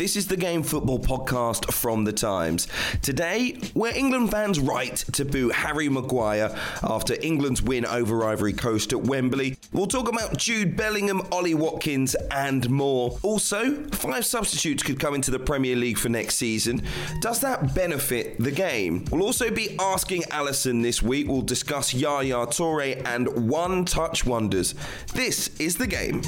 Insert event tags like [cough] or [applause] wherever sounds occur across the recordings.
This is the Game Football podcast from The Times. Today, were England fans right to boo Harry Maguire after England's win over Ivory Coast at Wembley? We'll talk about Jude Bellingham, Ollie Watkins, and more. Also, five substitutes could come into the Premier League for next season. Does that benefit the game? We'll also be asking Alyson this week. We'll discuss Yaya Toure and one touch wonders. This is the game.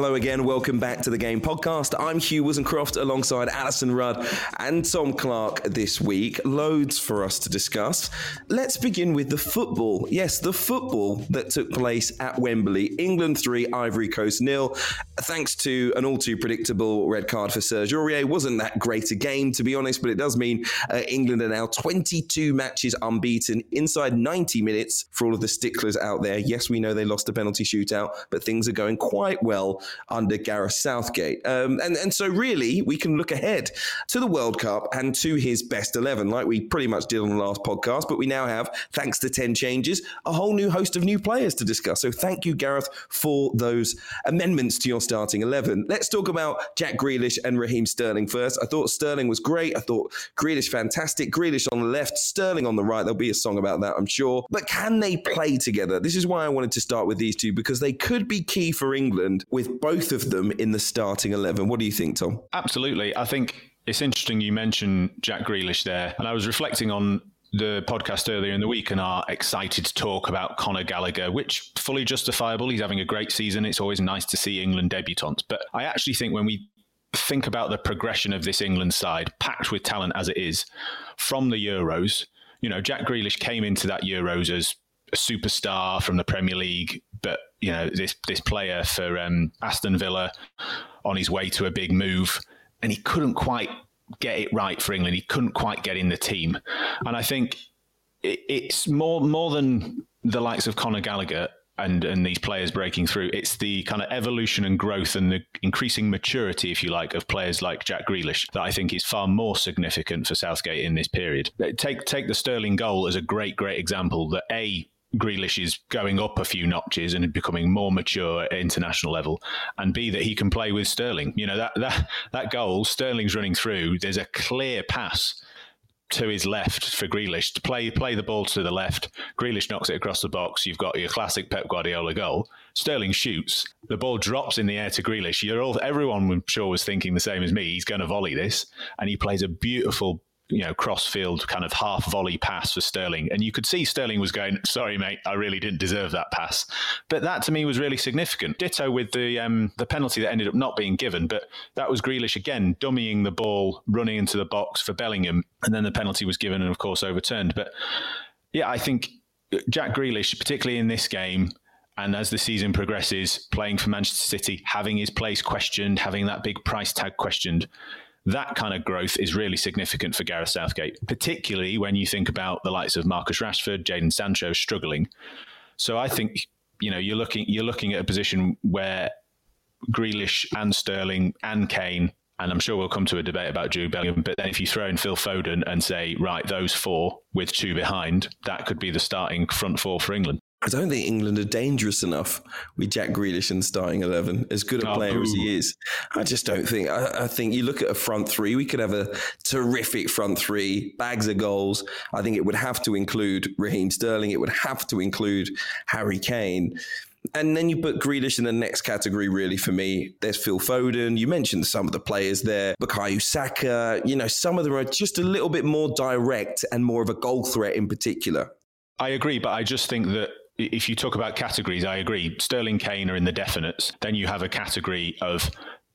Hello again, welcome back to the Game Podcast. I'm Hugh Woozencroft alongside Alyson Rudd and Tom Clarke this week. Loads for us to discuss. Let's begin with the football. Yes, the football that took place at Wembley. England 3, Ivory Coast nil. Thanks to an all too predictable red card for Serge Aurier. Wasn't that great a game, to be honest, but it does mean uh, England are now 22 matches unbeaten inside 90 minutes for all of the sticklers out there. Yes, we know they lost a penalty shootout, but things are going quite well under Gareth Southgate. Um, and, and so, really, we can look ahead to the World Cup and to his best 11, like we pretty much did on the last podcast. But we now have, thanks to 10 changes, a whole new host of new players to discuss. So, thank you, Gareth, for those amendments to your starting 11. Let's talk about Jack Grealish and Raheem Sterling first. I thought Sterling was great. I thought Grealish fantastic. Grealish on the left, Sterling on the right. There'll be a song about that, I'm sure. But can they play together? This is why I wanted to start with these two because they could be key for England with both of them in the starting 11. What do you think, Tom? Absolutely. I think it's interesting you mentioned Jack Grealish there. And I was reflecting on the podcast earlier in the week and are excited to talk about Conor Gallagher, which fully justifiable. He's having a great season. It's always nice to see England debutants. But I actually think when we think about the progression of this England side, packed with talent as it is, from the Euros, you know, Jack Grealish came into that Euros as a superstar from the Premier League, but you know this this player for um, Aston Villa on his way to a big move, and he couldn't quite get it right for England. He couldn't quite get in the team, and I think it's more more than the likes of Conor Gallagher and and these players breaking through. It's the kind of evolution and growth and the increasing maturity, if you like, of players like Jack Grealish that I think is far more significant for Southgate in this period. Take take the Sterling goal as a great great example. That a Grealish is going up a few notches and becoming more mature at international level, and B that he can play with Sterling. You know that that that goal, Sterling's running through. There's a clear pass to his left for Grealish to play play the ball to the left. Grealish knocks it across the box. You've got your classic Pep Guardiola goal. Sterling shoots. The ball drops in the air to Grealish. You're all everyone I'm sure was thinking the same as me. He's going to volley this, and he plays a beautiful you know, cross field kind of half volley pass for Sterling. And you could see Sterling was going, sorry, mate, I really didn't deserve that pass. But that to me was really significant. Ditto with the um, the penalty that ended up not being given. But that was Grealish again, dummying the ball, running into the box for Bellingham. And then the penalty was given and, of course, overturned. But yeah, I think Jack Grealish, particularly in this game, and as the season progresses, playing for Manchester City, having his place questioned, having that big price tag questioned, that kind of growth is really significant for Gareth Southgate, particularly when you think about the likes of Marcus Rashford, Jadon Sancho struggling. So I think you know you're looking you're looking at a position where Grealish and Sterling and Kane, and I'm sure we'll come to a debate about Jude Bellingham. But then if you throw in Phil Foden and say right those four with two behind, that could be the starting front four for England. I don't think England are dangerous enough with Jack Grealish in starting 11, as good a oh, player as he is. I just don't think. I, I, think you look at a front three, we could have a terrific front three, bags of goals. I think it would have to include Raheem Sterling, it would have to include Harry Kane. And then you put Grealish in the next category, really, for me. There's Phil Foden. You mentioned some of the players there. Bukayo Saka. You know, some of them are just a little bit more direct and more of a goal threat in particular. I agree, but I just think that if you talk about categories, I agree. Sterling Kane are in the definites. Then you have a category of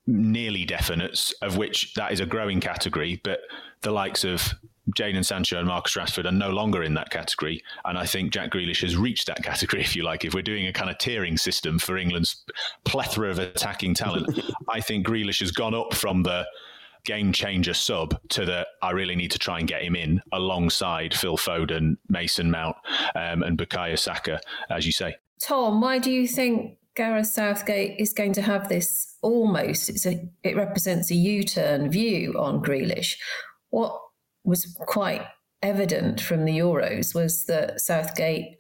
nearly definites, of which that is a growing category, but the likes of Jadon Sancho and Marcus Rashford are no longer in that category. And I think Jack Grealish has reached that category, [laughs] if you like. If we're doing a kind of tiering system for England's plethora of attacking talent, [laughs] I think Grealish has gone up from the game changer sub to the I really need to try and get him in alongside Phil Foden, Mason Mount, um, and Bukayo Saka, as you say. Tom, why do you think Gareth Southgate is going to have this almost? A, it represents a U-turn view on Grealish. What was quite evident from the Euros was that Southgate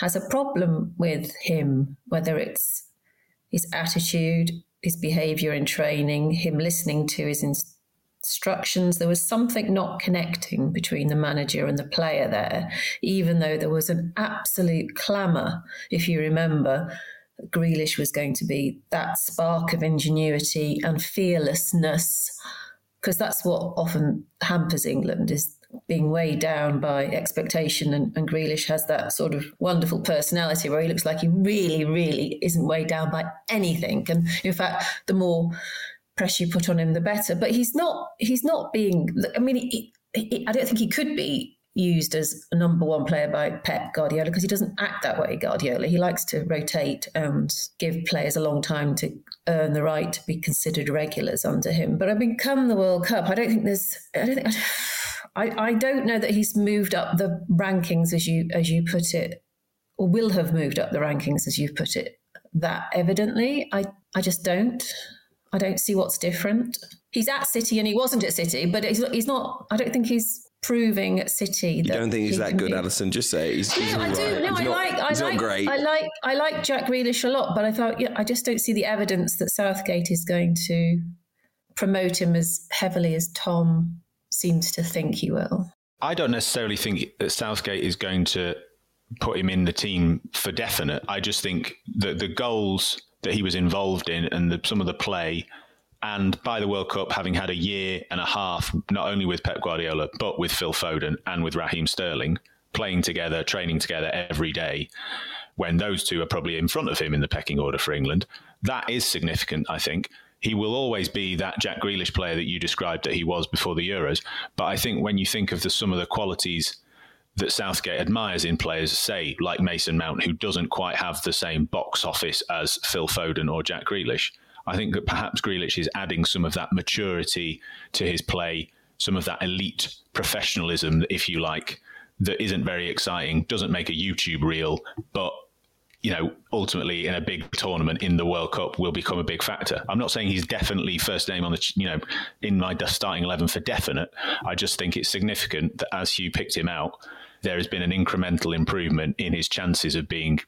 has a problem with him, whether it's his attitude, his behaviour in training, him listening to his instructions. There was something not connecting between the manager and the player there, even though there was an absolute clamour, if you remember. Grealish was going to be that spark of ingenuity and fearlessness, because that's what often hampers England is being weighed down by expectation. And, and Grealish has that sort of wonderful personality where he looks like he really, really isn't weighed down by anything. And in fact, the more pressure you put on him, the better. But he's not. He's not being. I mean, he, he, I don't think he could be used as a number one player by Pep Guardiola because he doesn't act that way. Guardiola. He likes to rotate and give players a long time to earn the right to be considered regulars under him. But I mean, come the World Cup, I don't think there's. I don't think. I, I don't know that he's moved up the rankings as you as you put it, or will have moved up the rankings as you put it. That evidently, I I just don't. I don't see what's different. He's at City and he wasn't at City, but he's, he's not. I don't think he's proving at City. You don't think he's he that good, Alyson. Just say he's. No, he's I do. No, I not, like. I like. Great. I like. I like Jack Grealish a lot, but I thought, yeah, I just don't see the evidence that Southgate is going to promote him as heavily as Tom seems to think he will. I don't necessarily think that Southgate is going to put him in the team for definite. I just think that the goals that he was involved in and the, some of the play. And by the World Cup, having had a year and a half, not only with Pep Guardiola, but with Phil Foden and with Raheem Sterling, playing together, training together every day, when those two are probably in front of him in the pecking order for England, that is significant, I think. He will always be that Jack Grealish player that you described that he was before the Euros. But I think when you think of the, some of the qualities that Southgate admires in players, say, like Mason Mount, who doesn't quite have the same box office as Phil Foden or Jack Grealish. I think that perhaps Grealish is adding some of that maturity to his play, some of that elite professionalism, if you like, that isn't very exciting, doesn't make a YouTube reel, but you know, ultimately in a big tournament in the World Cup will become a big factor. I'm not saying he's definitely first name on the, you know, in my starting 11 for definite. I just think it's significant that as Hugh picked him out, there has been an incremental improvement in his chances of being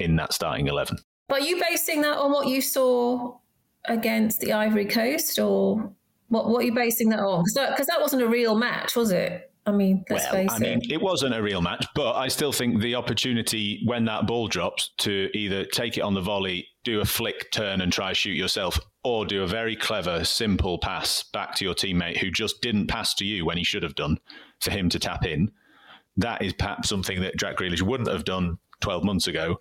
in that starting 11. But are you basing that on what you saw against the Ivory Coast or what, what are you basing that on? Because that, that, wasn't a real match, was it? I mean, let's well, face I mean, it. wasn't a real match, but I still think the opportunity when that ball drops to either take it on the volley, do a flick turn and try to shoot yourself, or do a very clever, simple pass back to your teammate who just didn't pass to you when he should have done for him to tap in that is perhaps something that Jack Grealish wouldn't have done 12 months ago,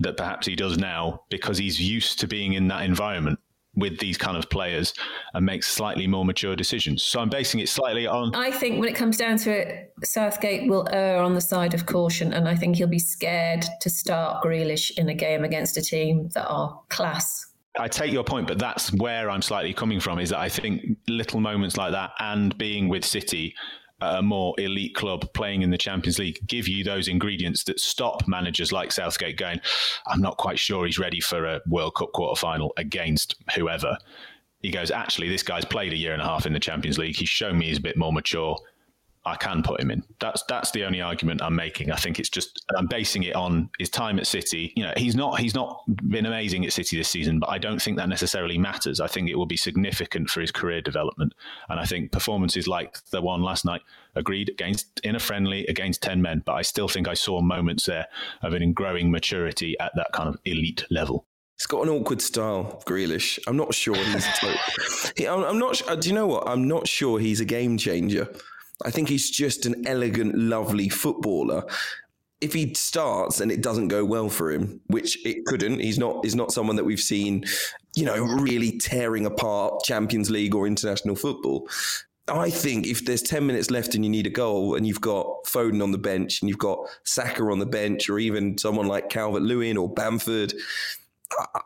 that perhaps he does now because he's used to being in that environment with these kind of players and makes slightly more mature decisions. So I'm basing it slightly on. I think when it comes down to it, Southgate will err on the side of caution, and I think he'll be scared to start Grealish in a game against a team that are class. I take your point, but that's where I'm slightly coming from. Is that I think little moments like that, and being with City, a more elite club playing in the Champions League give you those ingredients that stop managers like Southgate going, I'm not quite sure he's ready for a World Cup quarter final against whoever. He goes, actually, this guy's played a year and a half in the Champions League. He's shown me he's a bit more mature. I can put him in. That's that's the only argument I'm making. I think it's just I'm basing it on his time at City. You know, he's not he's not been amazing at City this season, but I don't think that necessarily matters. I think it will be significant for his career development, and I think performances like the one last night, agreed against in a friendly against ten men, but I still think I saw moments there of an growing maturity at that kind of elite level. He's got an awkward style, Grealish. I'm not sure he's. [laughs] he, I'm, I'm not. Uh, do you know what? I'm not sure he's a game changer. I think he's just an elegant, lovely footballer. If he starts and it doesn't go well for him, which it couldn't, he's not he's not someone that we've seen, you know, really tearing apart Champions League or international football. I think if there's 10 minutes left and you need a goal and you've got Foden on the bench and you've got Saka on the bench or even someone like Calvert Lewin or Bamford,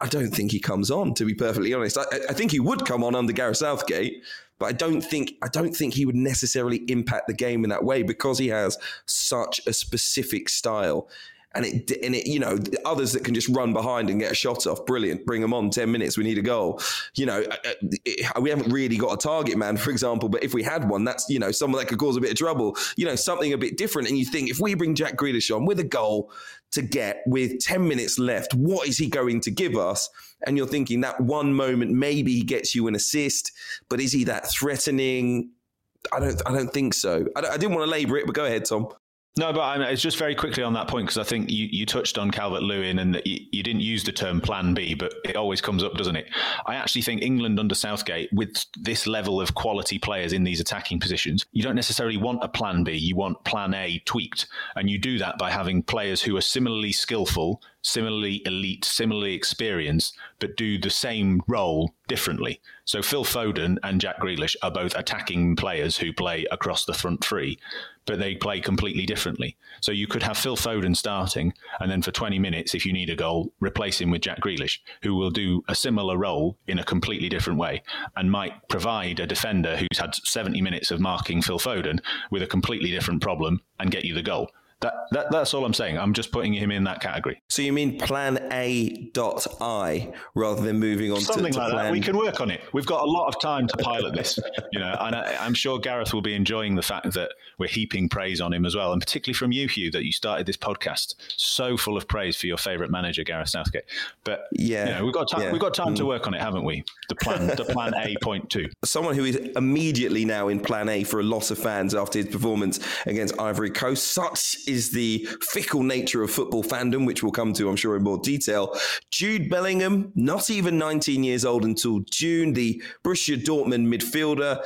I don't think he comes on, to be perfectly honest. I, I think he would come on under Gareth Southgate, but I don't think I don't think he would necessarily impact the game in that way because he has such a specific style. And it, and it, you know, others that can just run behind and get a shot off, brilliant. Bring them on. Ten minutes, we need a goal. You know, uh, uh, we haven't really got a target man, for example. But if we had one, that's you know someone that could cause a bit of trouble. You know, something a bit different. And you think if we bring Jack Grealish on with a goal to get with ten minutes left, what is he going to give us? and you're thinking that one moment maybe he gets you an assist, but is he that threatening? I don't. I don't think so. I, I didn't want to labour it, but go ahead, Tom. No, but I mean, it's just very quickly on that point because I think you, you touched on Calvert Lewin and you, you, didn't use the term plan B, but it always comes up, doesn't it? I actually think England under Southgate, with this level of quality players in these attacking positions, you don't necessarily want a plan B. You want plan A tweaked. And you do that by having players who are similarly skillful, similarly elite, similarly experienced, but do the same role differently. So Phil Foden and Jack Grealish are both attacking players who play across the front three, but they play completely differently. So you could have Phil Foden starting, and then for 20 minutes, if you need a goal, replace him with Jack Grealish, who will do a similar role in a completely different way and might provide a defender who's had 70 minutes of marking Phil Foden with a completely different problem and get you the goal. That, that that's all I'm saying. I'm just putting him in that category. So you mean plan A dot I rather than moving on something to, to like plan... that? We can work on it. We've got a lot of time to pilot this, [laughs] you know. And I, I'm sure Gareth will be enjoying the fact that we're heaping praise on him as well, and particularly from you, Hugh, that you started this podcast so full of praise for your favourite manager, Gareth Southgate. But yeah, you know, we've got time. Yeah. We've got time mm. to work on it, haven't we? The plan, the plan A point two. [laughs] Someone who is immediately now in plan A for a lot of fans after his performance against Ivory Coast. Such is the fickle nature of football fandom, which we'll come to, I'm sure, in more detail. Jude Bellingham, not even 19 years old until June, the Borussia Dortmund midfielder.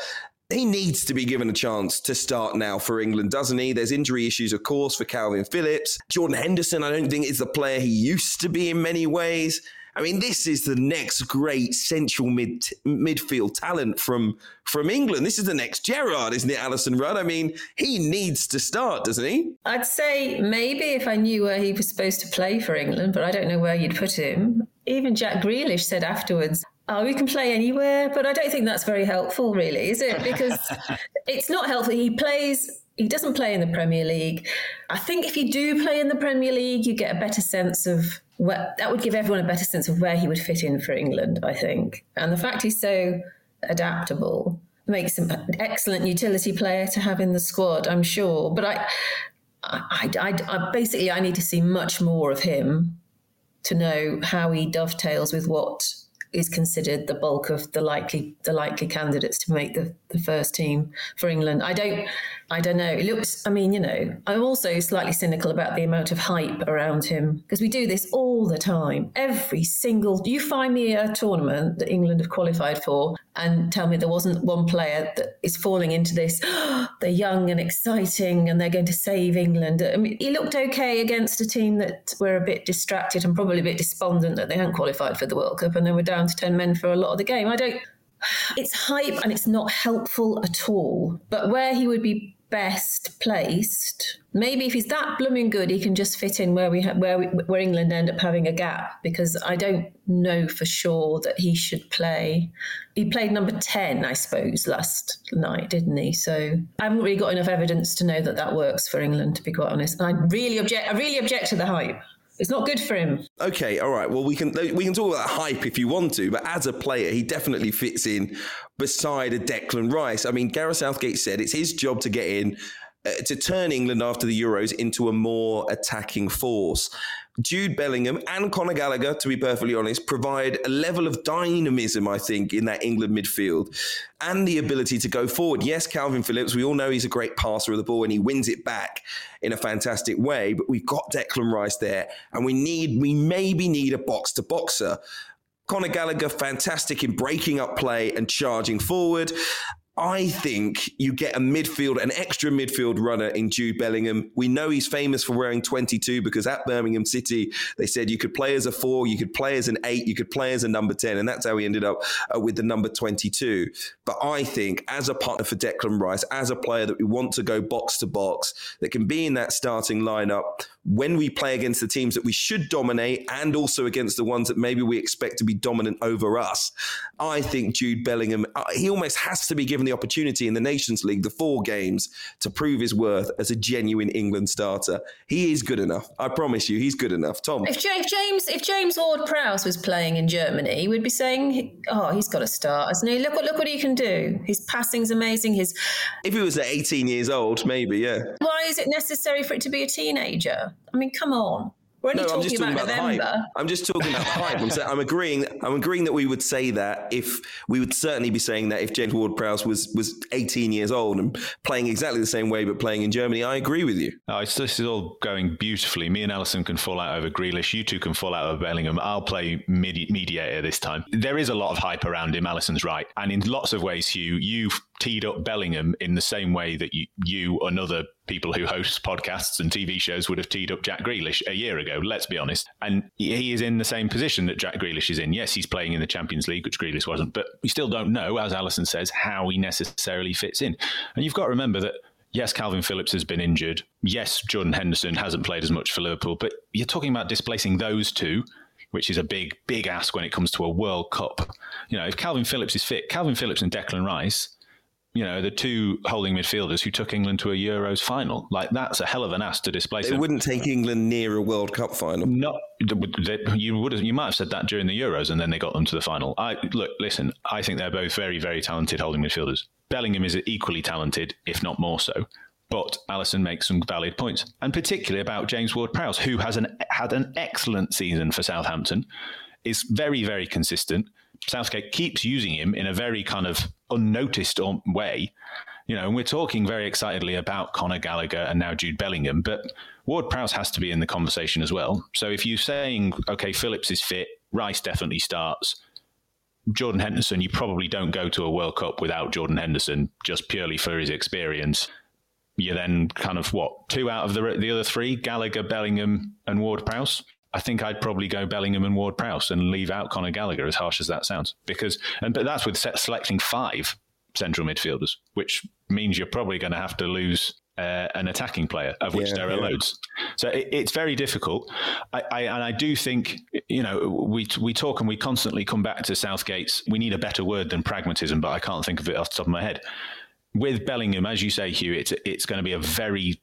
He needs to be given a chance to start now for England, doesn't he? There's injury issues, of course, for Kalvin Phillips. Jordan Henderson, I don't think is the player he used to be in many ways. I mean, this is the next great central mid midfield talent from from England. This is the next Gerrard, isn't it, Alyson Rudd? I mean, he needs to start, doesn't he? I'd say maybe if I knew where he was supposed to play for England, but I don't know where you'd put him. Even Jack Grealish said afterwards, oh, we can play anywhere, but I don't think that's very helpful, really, is it? Because [laughs] it's not helpful. He plays he doesn't play in the Premier League. I think if you do play in the Premier League, you get a better sense of that would give everyone a better sense of where he would fit in for England, I think. And the fact he's so adaptable makes him an excellent utility player to have in the squad, I'm sure. But I, I, I, I basically I need to see much more of him to know how he dovetails with what is considered the bulk of the likely the likely candidates to make the, the first team for England. I don't I don't know. It looks I mean, you know, I'm also slightly cynical about the amount of hype around him because we do this all the time. Every single you find me a tournament that England have qualified for and tell me there wasn't one player that is falling into this [gasps] they're young and exciting and they're going to save England. I mean, he looked okay against a team that were a bit distracted and probably a bit despondent that they hadn't qualified for the World Cup and they were down to 10 men for a lot of the game. I don't, [sighs] it's hype and it's not helpful at all. But where he would be best placed, maybe if he's that blooming good, he can just fit in where we ha- where we, where England end up having a gap because I don't know for sure that he should play. He played number ten, I suppose, last night, didn't he? So I haven't really got enough evidence to know that that works for England, to be quite honest. And I really object. I really object to the hype. It's not good for him. Okay, all right. Well, we can we can talk about hype if you want to, but as a player, he definitely fits in beside a Declan Rice. I mean, Gareth Southgate said it's his job to get in uh, to turn England after the Euros into a more attacking force. Jude Bellingham and Conor Gallagher, to be perfectly honest, provide a level of dynamism, I think, in that England midfield and the ability to go forward. Yes, Kalvin Phillips, we all know he's a great passer of the ball and he wins it back in a fantastic way, but we've got Declan Rice there and we need, we maybe need a box to boxer. Conor Gallagher, fantastic in breaking up play and charging forward. I think you get a midfield, an extra midfield runner in Jude Bellingham. We know he's famous for wearing 22 because at Birmingham City, they said you could play as a four, you could play as an eight, you could play as a number 10. And that's how he ended up uh, with the number 22. But I think as a partner for Declan Rice, as a player that we want to go box to box, that can be in that starting lineup when we play against the teams that we should dominate and also against the ones that maybe we expect to be dominant over us, I think Jude Bellingham, uh, he almost has to be given the opportunity in the Nations League, the four games, to prove his worth as a genuine England starter. He is good enough. I promise you, he's good enough. Tom, if, if James if James Ward Prowse was playing in Germany, we'd be saying, "Oh, he's got a start, hasn't he? Look what look what he can do. His passing's amazing. His if he was at 18 years old, maybe, yeah. Why is it necessary for it to be a teenager? I mean, come on. We're only no, talking, I'm just talking about, about the hype. I'm just talking about hype. I'm, saying, I'm, agreeing. I'm agreeing that we would say that if we would certainly be saying that if James Ward-Prowse was was 18 years old and playing exactly the same way but playing in Germany. I agree with you. Oh, this is all going beautifully. Me and Alyson can fall out over Grealish. You two can fall out over Bellingham. I'll play midi- mediator this time. There is a lot of hype around him. Alyson's right, and in lots of ways, Hugh, you've teed up Bellingham in the same way that you, you and other people who host podcasts and TV shows would have teed up Jack Grealish a year ago, let's be honest. And he is in the same position that Jack Grealish is in. Yes, he's playing in the Champions League, which Grealish wasn't, but we still don't know, as Alyson says, how he necessarily fits in. And you've got to remember that yes, Kalvin Phillips has been injured. Yes, Jordan Henderson hasn't played as much for Liverpool, but you're talking about displacing those two, which is a big, big ask when it comes to a World Cup. You know, if Kalvin Phillips is fit, Kalvin Phillips and Declan Rice you know, the two holding midfielders who took England to a Euros final. Like that's a hell of an ass to displace. It wouldn't take England near a World Cup final. No, you would have, you might have said that during the Euros, and then they got them to the final. I look, listen. I think they're both very, very talented holding midfielders. Bellingham is equally talented, if not more so. But Alyson makes some valid points, and particularly about James Ward-Prowse, who has an, had an excellent season for Southampton, is very, very consistent Southgate keeps using him in a very kind of unnoticed way. You know, and we're talking very excitedly about Conor Gallagher and now Jude Bellingham, but Ward Prowse has to be in the conversation as well. So if you're saying, okay, Phillips is fit, Rice definitely starts, Jordan Henderson, you probably don't go to a World Cup without Jordan Henderson just purely for his experience. You then kind of what two out of the the other three: Gallagher, Bellingham, and Ward Prowse. I think I'd probably go Bellingham and Ward Prowse and leave out Conor Gallagher, as harsh as that sounds. Because, and but that's with selecting five central midfielders, which means you're probably going to have to lose uh, an attacking player, of which yeah, there are yeah. loads. So it, it's very difficult. I, I, and I do think, you know, we we talk and we constantly come back to Southgate's. We need a better word than pragmatism, but I can't think of it off the top of my head. With Bellingham, as you say, Hugh, it's it's going to be a very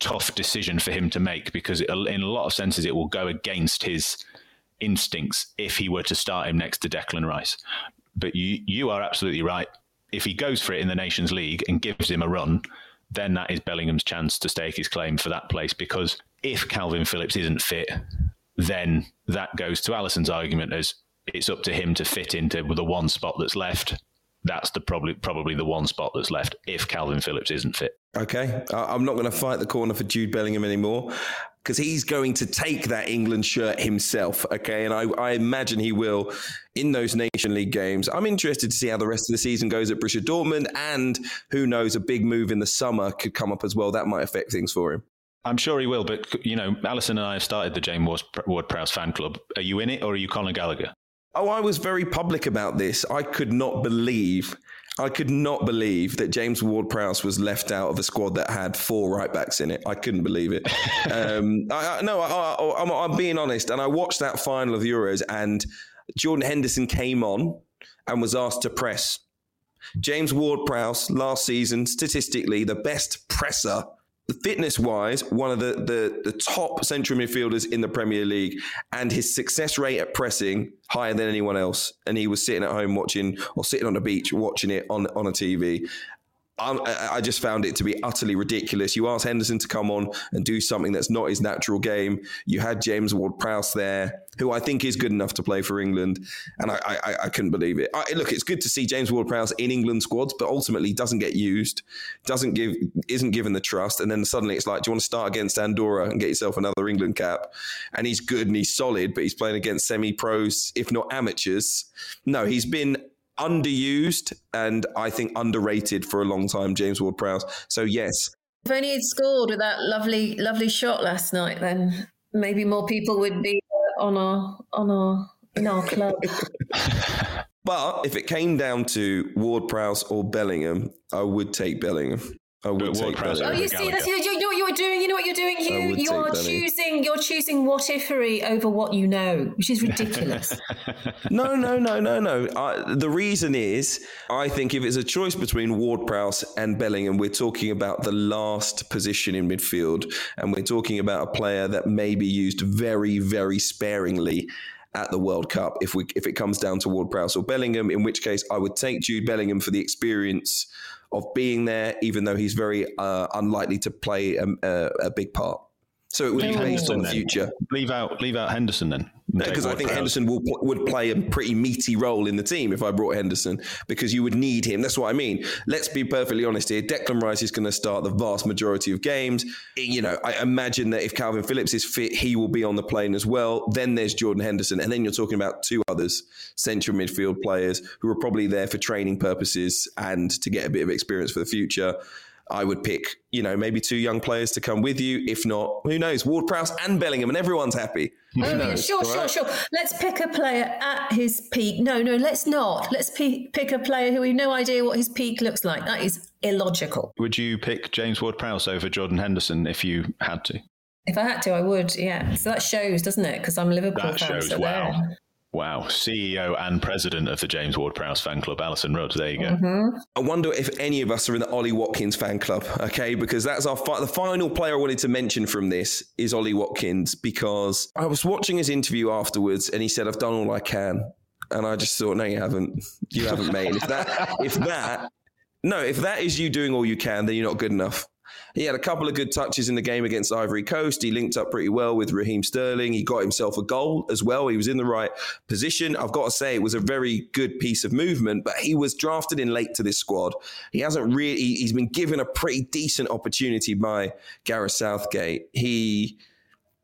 tough decision for him to make because it, in a lot of senses it will go against his instincts if he were to start him next to Declan Rice. But you you are absolutely right. If he goes for it in the Nations League and gives him a run, then that is Bellingham's chance to stake his claim for that place. Because if Kalvin Phillips isn't fit, then that goes to Alyson's argument as it's up to him to fit into the one spot that's left that's the probably probably the one spot that's left if Kalvin Phillips isn't fit. Okay, I'm not going to fight the corner for Jude Bellingham anymore because he's going to take that England shirt himself. Okay, and I, I, imagine he will in those Nation League games. I'm interested to see how the rest of the season goes at Borussia Dortmund, and who knows, a big move in the summer could come up as well. That might affect things for him. I'm sure he will, but you know, Alyson and I have started the James Ward Prowse fan club. Are you in it, or are you Conor Gallagher? Oh, I was very public about this. I could not believe, I could not believe that James Ward Prowse was left out of a squad that had four right backs in it. I couldn't believe it. [laughs] um, I, I, no, I, am I'm being honest. And I watched that final of Euros, and Jordan Henderson came on and was asked to press. James Ward Prowse last season, statistically, the best presser fitness wise, one of the, the, the top central midfielders in the Premier League, and his success rate at pressing higher than anyone else. And he was sitting at home watching or sitting on the beach watching it on on a TV. I just found it to be utterly ridiculous. You asked Henderson to come on and do something that's not his natural game. You had James Ward-Prowse there, who I think is good enough to play for England, and I, I, I couldn't believe it. I, look, it's good to see James Ward-Prowse in England squads, but ultimately doesn't get used, doesn't give, isn't given the trust, and then suddenly it's like, do you want to start against Andorra and get yourself another England cap? And he's good and he's solid, but he's playing against semi-pros, if not amateurs. No, he's been underused and I think underrated for a long time, James Ward Prowse. So, yes. If only he'd scored with that lovely, lovely shot last night, then maybe more people would be uh, on our, on our, in our club. [laughs] but if it came down to Ward Prowse or Bellingham, I would take Bellingham. I would take Bellingham. Oh, you see, that's you know what you're doing. You know what you're doing, Hugh. You are choosing. You're choosing what ifery over what you know, which is [laughs] ridiculous. no, no, no, no, no. I, the reason is, I think if it's a choice between Ward Prowse and Bellingham, we're talking about the last position in midfield, and we're talking about a player that may be used very, very sparingly at the World Cup if we if it comes down to Ward Prowse or Bellingham, in which case I would take Jude Bellingham for the experience of being there, even though he's very uh, unlikely to play a, a, a, big part. So it would be based on the future. Leave out, leave out Henderson then. Because I think Henderson will, would play a pretty meaty role in the team if I brought Henderson, because you would need him. That's what I mean. Let's be perfectly honest here. Declan Rice is going to start the vast majority of games. You know, I imagine that if Kalvin Phillips is fit, he will be on the plane as well. Then there's Jordan Henderson, and then you're talking about two others, central midfield players who are probably there for training purposes and to get a bit of experience for the future. I would pick, you know, maybe two young players to come with you. If not, who knows? Ward Prowse and Bellingham, and everyone's happy. Oh, yeah, sure, sure, sure. Let's pick a player at his peak. No, no, let's not. Let's p- pick a player who we have no idea what his peak looks like. That is illogical. Would you pick James Ward Prowse over Jordan Henderson if you had to? If I had to, I would. Yeah. So that shows, doesn't it? Because I'm Liverpool that fan. Shows, so wow. There. Wow, CEO and president of the James Ward Prowse fan club, Alyson Rudd. There you go. Mm-hmm. I wonder if any of us are in the Ollie Watkins fan club. Okay, because that's our fi- the final player I wanted to mention from this is Ollie Watkins because I was watching his interview afterwards and he said, "I've done all I can," and I just thought, "No, you haven't. You haven't, made If that, if that, no, if that is you doing all you can, then you're not good enough." He had a couple of good touches in the game against Ivory Coast. He linked up pretty well with Raheem Sterling. He got himself a goal as well. He was in the right position. I've got to say, it was a very good piece of movement, but he was drafted in late to this squad. He hasn't really, he's been given a pretty decent opportunity by Gareth Southgate. He,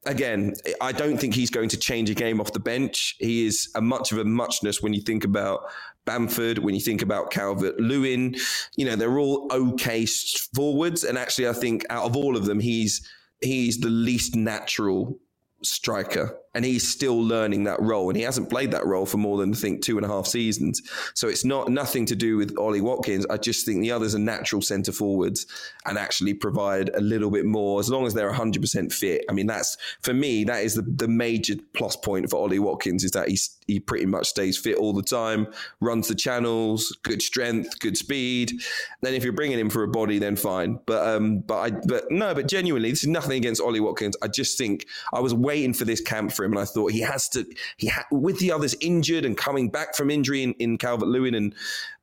again, I don't think he's going to change a game off the bench. He is a much of a muchness when you think about Bamford, when you think about Calvert Lewin, you know, they're all okay forwards. And actually, I think out of all of them, he's he's the least natural striker and he's still learning that role and he hasn't played that role for more than I think two and a half seasons. So it's not nothing to do with Ollie Watkins. I just think the others are natural centre forwards and actually provide a little bit more as long as they're 100% fit. I mean that's for me that is the, the major plus point for Ollie Watkins is that he's he pretty much stays fit all the time runs the channels good strength good speed. Then if you're bringing him for a body then fine. But um but I but no but genuinely this is nothing against Ollie Watkins. I just think I was waiting for this camp for him, and I thought he has to. He ha- with the others injured and coming back from injury in, in Calvert Lewin and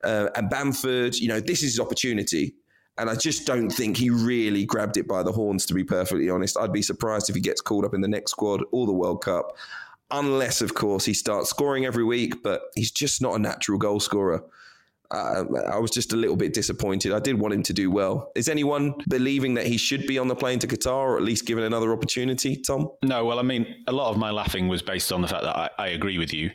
uh, and Bamford. You know, this is his opportunity. And I just don't think he really grabbed it by the horns, to be perfectly honest. I'd be surprised if he gets called up in the next squad or the World Cup, unless, of course, he starts scoring every week, but he's just not a natural goal scorer uh, I was just a little bit disappointed. I did want him to do well. Is anyone believing that he should be on the plane to Qatar or at least given another opportunity, Tom? No, well, I mean, a lot of my laughing was based on the fact that I, I agree with you.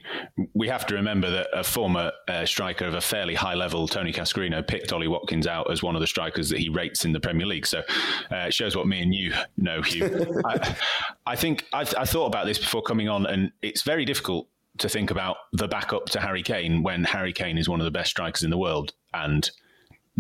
We have to remember that a former uh, striker of a fairly high level, Tony Cascarino, picked Ollie Watkins out as one of the strikers that he rates in the Premier League. So uh, it shows what me and you know, Hugh. [laughs] I, I, think I, I thought about this before coming on, and it's very difficult to think about the backup to Harry Kane when Harry Kane is one of the best strikers in the world and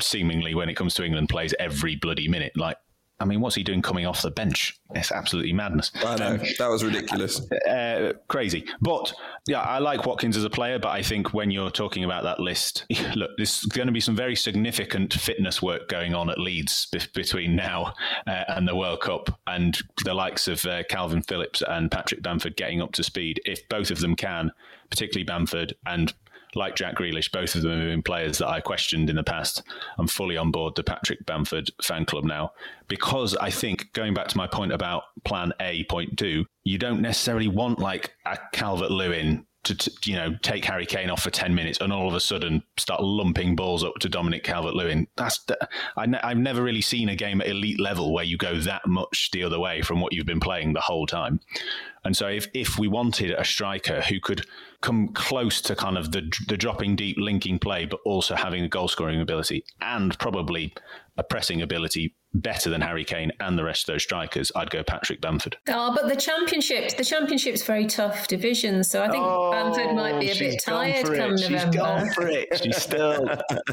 seemingly when it comes to England plays every bloody minute. Like I mean, what's he doing coming off the bench? It's absolutely madness. I know um, that was ridiculous, uh, crazy. But yeah, I like Watkins as a player, but I think when you're talking about that list, [laughs] look, there's going to be some very significant fitness work going on at Leeds b- between now uh, and the World Cup, and the likes of uh, Kalvin Phillips and Patrick Bamford getting up to speed. If both of them can, particularly Bamford and like Jack Grealish, both of them have been players that I questioned in the past. I'm fully on board the Patrick Bamford fan club now because I think going back to my point about plan A, point two, you don't necessarily want like a Calvert Lewin to, to, you know take Harry Kane off for 10 minutes and all of a sudden start lumping balls up to Dominic Calvert-Lewin. That's I ne- I've never really seen a game at elite level where you go that much the other way from what you've been playing the whole time. And so if if we wanted a striker who could come close to kind of the the dropping deep linking play but also having a goal scoring ability and probably a pressing ability better than Harry Kane and the rest of those strikers, I'd go Patrick Bamford. Oh, but the championship, the championship's very tough division, so I think oh, Bamford might be a bit tired come November. She's gone for it. [laughs] She's still,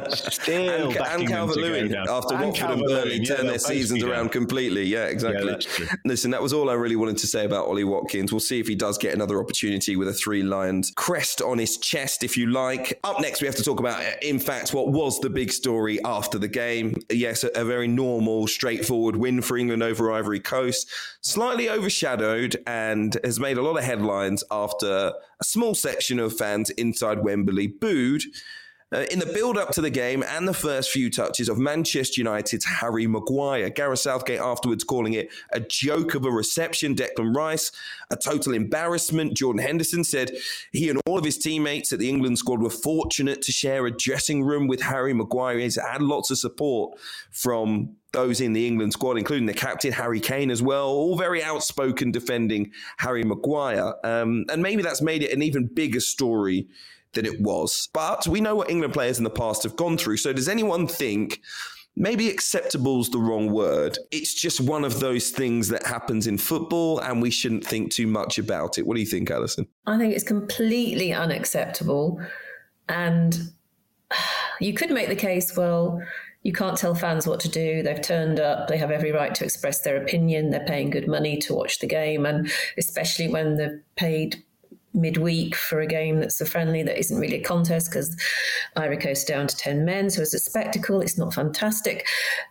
still and, and Calvert Lewin after and Watford and Burnley yeah, turn their seasons around completely. Yeah, exactly. Yeah, Listen, that was all I really wanted to say about Ollie Watkins. We'll see if he does get another opportunity with a three lions crest on his chest, if you like. Up next, we have to talk about, uh, in fact, what was the big story after the game. Yes, a, a very normal straightforward win for England over Ivory Coast, slightly overshadowed and has made a lot of headlines after a small section of fans inside Wembley booed uh, in the build up to the game and the first few touches of Manchester United's Harry Maguire. Gareth Southgate afterwards calling it a joke of a reception. Declan Rice, a total embarrassment. Jordan Henderson said he and all of his teammates at the England squad were fortunate to share a dressing room with Harry Maguire. He's had lots of support from those in the England squad, including the captain Harry Kane as well, all very outspoken defending Harry Maguire. Um, and maybe that's made it an even bigger story than it was. But we know what England players in the past have gone through. So does anyone think maybe acceptable is the wrong word. It's just one of those things that happens in football, and we shouldn't think too much about it. What do you think, Alyson? I think it's completely unacceptable. And [sighs] you could make the case, well, you can't tell fans what to do. They've turned up. They have every right to express their opinion. They're paying good money to watch the game. And especially when they're paid midweek for a game that's a friendly that isn't really a contest because Ivory Coast down to 10 men. So it's a spectacle. It's not fantastic.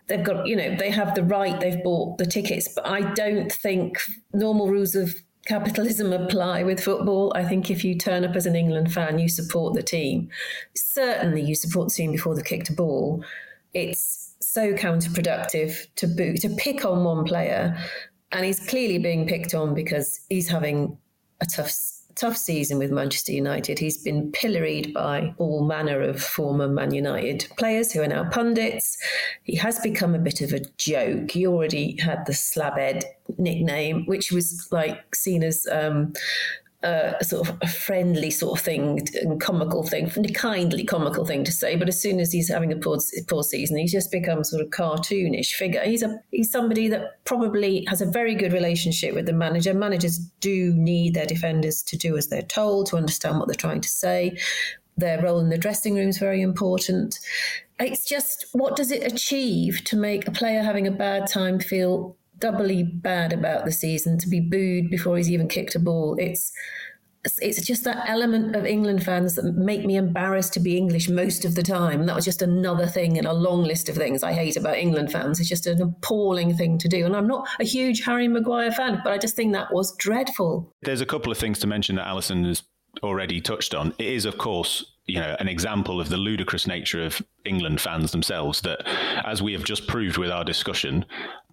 They've got, you know, they have the right, they've bought the tickets, but I don't think normal rules of capitalism apply with football. I think if you turn up as an England fan, you support the team. Certainly you support the team before they kicked a ball. It's so counterproductive to boot, to pick on one player. And he's clearly being picked on because he's having a tough tough season with Manchester United. He's been pilloried by all manner of former Man United players who are now pundits. He has become a bit of a joke. He already had the slabhead nickname, which was like seen as um, a sort of a friendly sort of thing and comical thing, kindly comical thing to say. But as soon as he's having a poor, poor season, he's just become sort of cartoonish figure. He's a he's somebody that probably has a very good relationship with the manager. Managers do need their defenders to do as they're told, to understand what they're trying to say. Their role in the dressing room is very important. It's just what does it achieve to make a player having a bad time feel doubly bad about the season to be booed before he's even kicked a ball. It's it's just that element of England fans that make me embarrassed to be English most of the time. And that was just another thing in a long list of things I hate about England fans. It's just an appalling thing to do. And I'm not a huge Harry Maguire fan, but I just think that was dreadful. There's a couple of things to mention that Alyson has already touched on. It is, of course, you know, an example of the ludicrous nature of England fans themselves. That, as we have just proved with our discussion,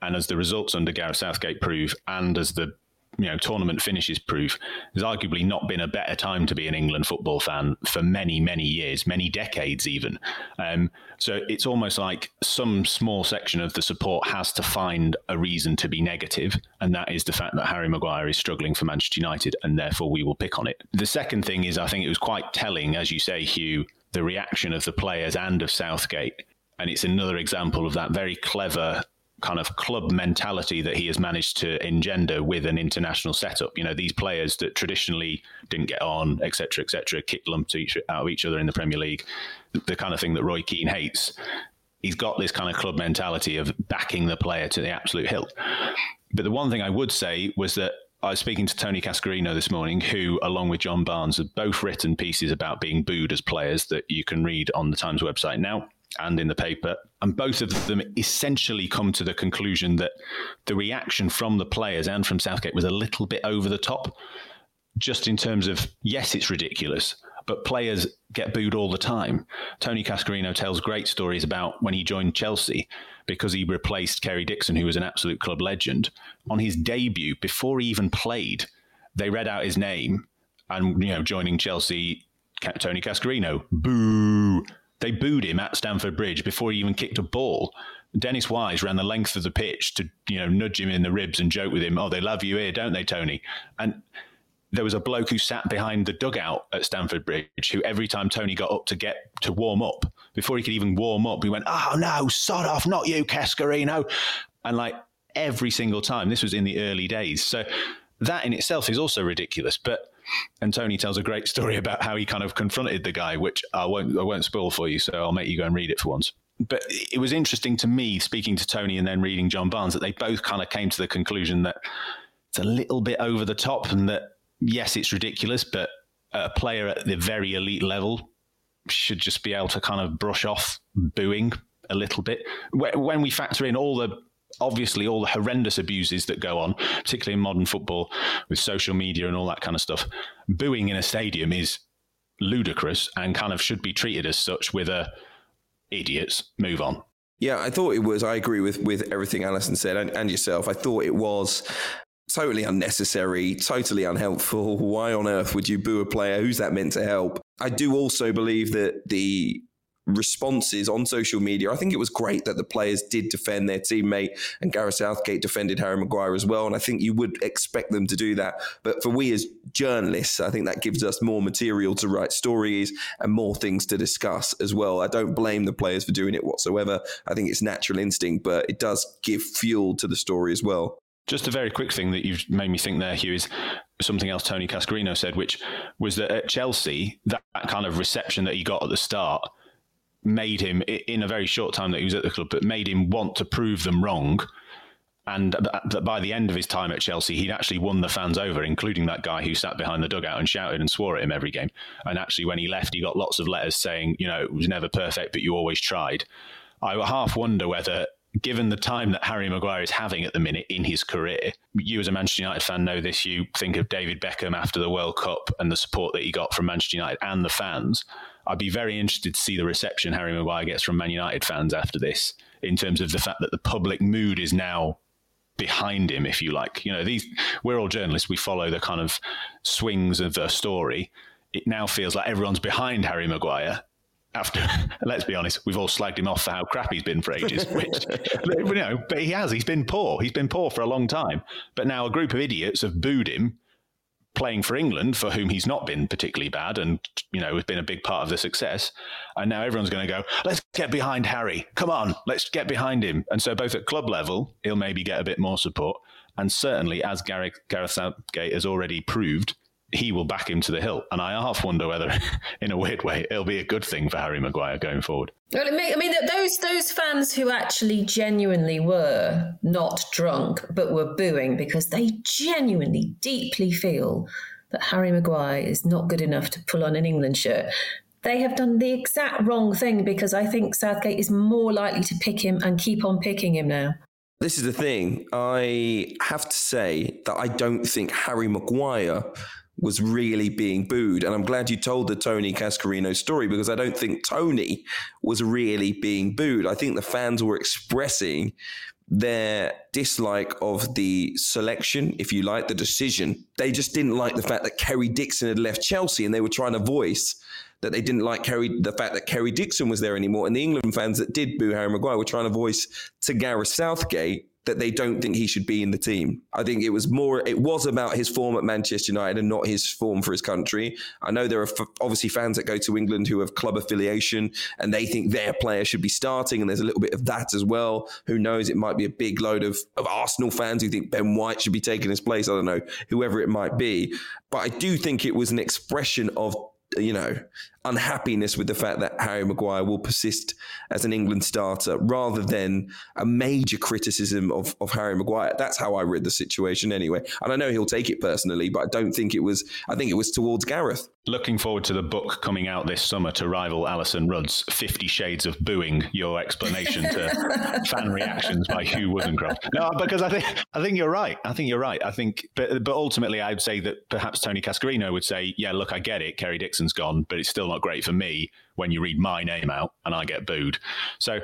and as the results under Gareth Southgate prove, and as the you know tournament finishes prove there's arguably not been a better time to be an England football fan for many many years many decades even. Um, so it's almost like some small section of the support has to find a reason to be negative and that is the fact that Harry Maguire is struggling for Manchester United and therefore we will pick on it. The second thing is I think it was quite telling as you say Hugh the reaction of the players and of Southgate. And it's another example of that very clever kind of club mentality that he has managed to engender with an international setup. You know, these players that traditionally didn't get on, etc., etc., kicked lumps each, out of each other in the Premier League, the kind of thing that Roy Keane hates. he's got this kind of club mentality of backing the player to the absolute hilt. But the one thing I would say was that I was speaking to Tony Cascarino this morning, who, along with John Barnes, have both written pieces about being booed as players that you can read on the Times website now and in the paper. And both of them essentially come to the conclusion that the reaction from the players and from Southgate was a little bit over the top, just in terms of, yes, it's ridiculous, but players get booed all the time. Tony Cascarino tells great stories about when he joined Chelsea because he replaced Kerry Dixon, who was an absolute club legend. On his debut, before he even played, they read out his name and, you know, joining Chelsea, Tony Cascarino, boo. They booed him at Stamford Bridge before he even kicked a ball. Dennis Wise ran the length of the pitch to, you know, nudge him in the ribs and joke with him, oh, they love you here, don't they, Tony? And there was a bloke who sat behind the dugout at Stamford Bridge who every time Tony got up to get to warm up, before he could even warm up, he went, Oh no, sod off, not you, Cascarino. And like every single time, this was in the early days. So that in itself is also ridiculous. But and Tony tells a great story about how he kind of confronted the guy, which I won't I won't spoil for you, so I'll make you go and read it for once. But it was interesting to me speaking to Tony and then reading John Barnes that they both kind of came to the conclusion that it's a little bit over the top and that yes, it's ridiculous, but a player at the very elite level should just be able to kind of brush off booing a little bit. When we factor in all the obviously all the horrendous abuses that go on, particularly in modern football with social media and all that kind of stuff, booing in a stadium is ludicrous and kind of should be treated as such with a idiots move on. Yeah, I thought it was. I agree with with everything Alyson said and, and yourself. I thought it was totally unnecessary, totally unhelpful. [laughs] Why on earth would you boo a player? Who's that meant to help? I do also believe that the responses on social media. I think it was great that the players did defend their teammate and Gareth Southgate defended Harry Maguire as well. And I think you would expect them to do that. But for we as journalists, I think that gives us more material to write stories and more things to discuss as well. I don't blame the players for doing it whatsoever. I think it's natural instinct, but it does give fuel to the story as well. Just a very quick thing that you've made me think there, Hugh, is something else Tony Cascarino said, which was that at Chelsea, that, that kind of reception that he got at the start made him, in a very short time that he was at the club, but made him want to prove them wrong. And that by the end of his time at Chelsea, he'd actually won the fans over, including that guy who sat behind the dugout and shouted and swore at him every game. And actually, when he left, he got lots of letters saying, you know, it was never perfect, but you always tried. I half wonder whether given the time that Harry Maguire is having at the minute in his career, you as a Manchester United fan know this. You think of David Beckham after the World Cup and the support that he got from Manchester United and the fans. I'd be very interested to see the reception Harry Maguire gets from Man United fans after this, in terms of the fact that the public mood is now behind him, if you like. You know, these we're all journalists. We follow the kind of swings of the story. It now feels like everyone's behind Harry Maguire, after [laughs] let's be honest, we've all slagged him off for how crap he's been for ages. [laughs] Which you know, but he has. He's been poor. He's been poor for a long time. But now a group of idiots have booed him playing for England, for whom he's not been particularly bad, and you know has been a big part of the success. And now everyone's going to go, let's get behind Harry. Come on, let's get behind him. And so both at club level, he'll maybe get a bit more support, and certainly as Gareth, Southgate has already proved, he will back him to the hilt. And I half wonder whether, [laughs] in a weird way, it'll be a good thing for Harry Maguire going forward. Well, I mean, those those fans who actually genuinely were not drunk but were booing because they genuinely, deeply feel that Harry Maguire is not good enough to pull on an England shirt. They have done the exact wrong thing because I think Southgate is more likely to pick him and keep on picking him now. This is the thing. I have to say that I don't think Harry Maguire was really being booed. And I'm glad you told the Tony Cascarino story because I don't think Tony was really being booed. I think the fans were expressing their dislike of the selection, if you like, the decision. They just didn't like the fact that Kerry Dixon had left Chelsea and they were trying to voice that they didn't like Kerry, the fact that Kerry Dixon was there anymore. And the England fans that did boo Harry Maguire were trying to voice to Gareth Southgate that they don't think he should be in the team. I think it was more, it was about his form at Manchester United and not his form for his country. I know there are f- obviously fans that go to England who have club affiliation and they think their player should be starting. And there's a little bit of that as well. Who knows? It might be a big load of, of Arsenal fans who think Ben White should be taking his place. I don't know, whoever it might be. But I do think it was an expression of you know, unhappiness with the fact that Harry Maguire will persist as an England starter rather than a major criticism of, of Harry Maguire. That's how I read the situation anyway. And I know he'll take it personally, but I don't think it was, I think it was towards Gareth. Looking forward to the book coming out this summer to rival Alyson Rudd's Fifty Shades of Booing, your explanation to [laughs] fan reactions by Hugh Woozencroft. No, because I think I think you're right. I think you're right. I think, but but ultimately, I'd say that perhaps Tony Cascarino would say, "Yeah, look, I get it. Kerry Dixon's gone, but it's still not great for me when you read my name out and I get booed." So,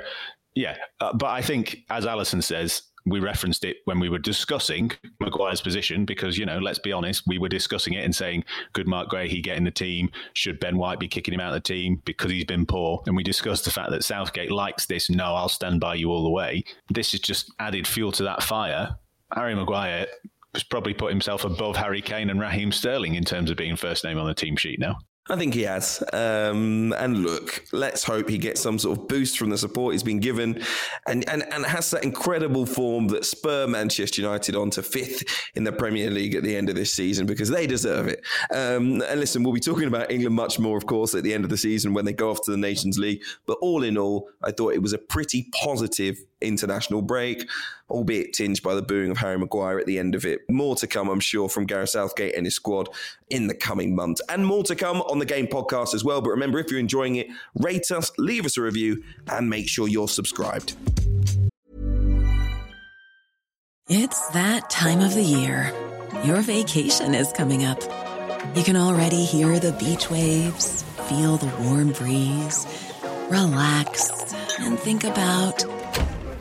yeah, uh, but I think, as Alyson says, we referenced it when we were discussing Maguire's position because, you know, let's be honest, we were discussing it and saying, could Marc Guéhi get in the team? Should Ben White be kicking him out of the team because he's been poor? And we discussed the fact that Southgate likes this. No, I'll stand by you all the way. This is just added fuel to that fire. Harry Maguire has probably put himself above Harry Kane and Raheem Sterling in terms of being first name on the team sheet now. I think he has. Um, and look, let's hope he gets some sort of boost from the support he's been given and, and, and has that incredible form that spur Manchester United on to fifth in the Premier League at the end of this season because they deserve it. Um, and listen, we'll be talking about England much more, of course, at the end of the season when they go off to the Nations League. But all in all, I thought it was a pretty positive international break, albeit tinged by the booing of Harry Maguire at the end of it. More to come, I'm sure, from Gareth Southgate and his squad in the coming months. And more to come on the Game podcast as well. But remember, if you're enjoying it, rate us, leave us a review, and make sure you're subscribed. It's that time of the year. Your vacation is coming up. You can already hear the beach waves, feel the warm breeze, relax, and think about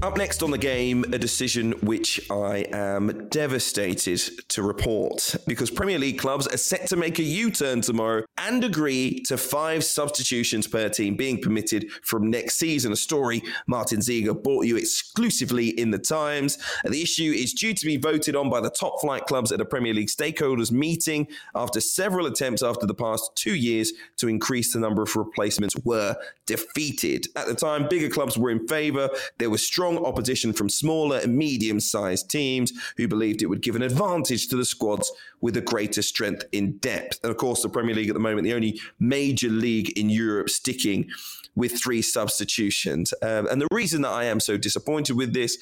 Up next on the game, a decision which I am devastated to report because Premier League clubs are set to make a U turn tomorrow and agree to five substitutions per team being permitted from next season. A story Martin Ziegler brought you exclusively in the Times. The issue is due to be voted on by the top flight clubs at a Premier League stakeholders meeting after several attempts after the past two years to increase the number of replacements were defeated. At the time, bigger clubs were in favour. There was strong opposition from smaller and medium sized teams who believed it would give an advantage to the squads with a greater strength in depth. And of course, the Premier League at the moment, the only major league in Europe sticking with three substitutions. Um, and the reason that I am so disappointed with this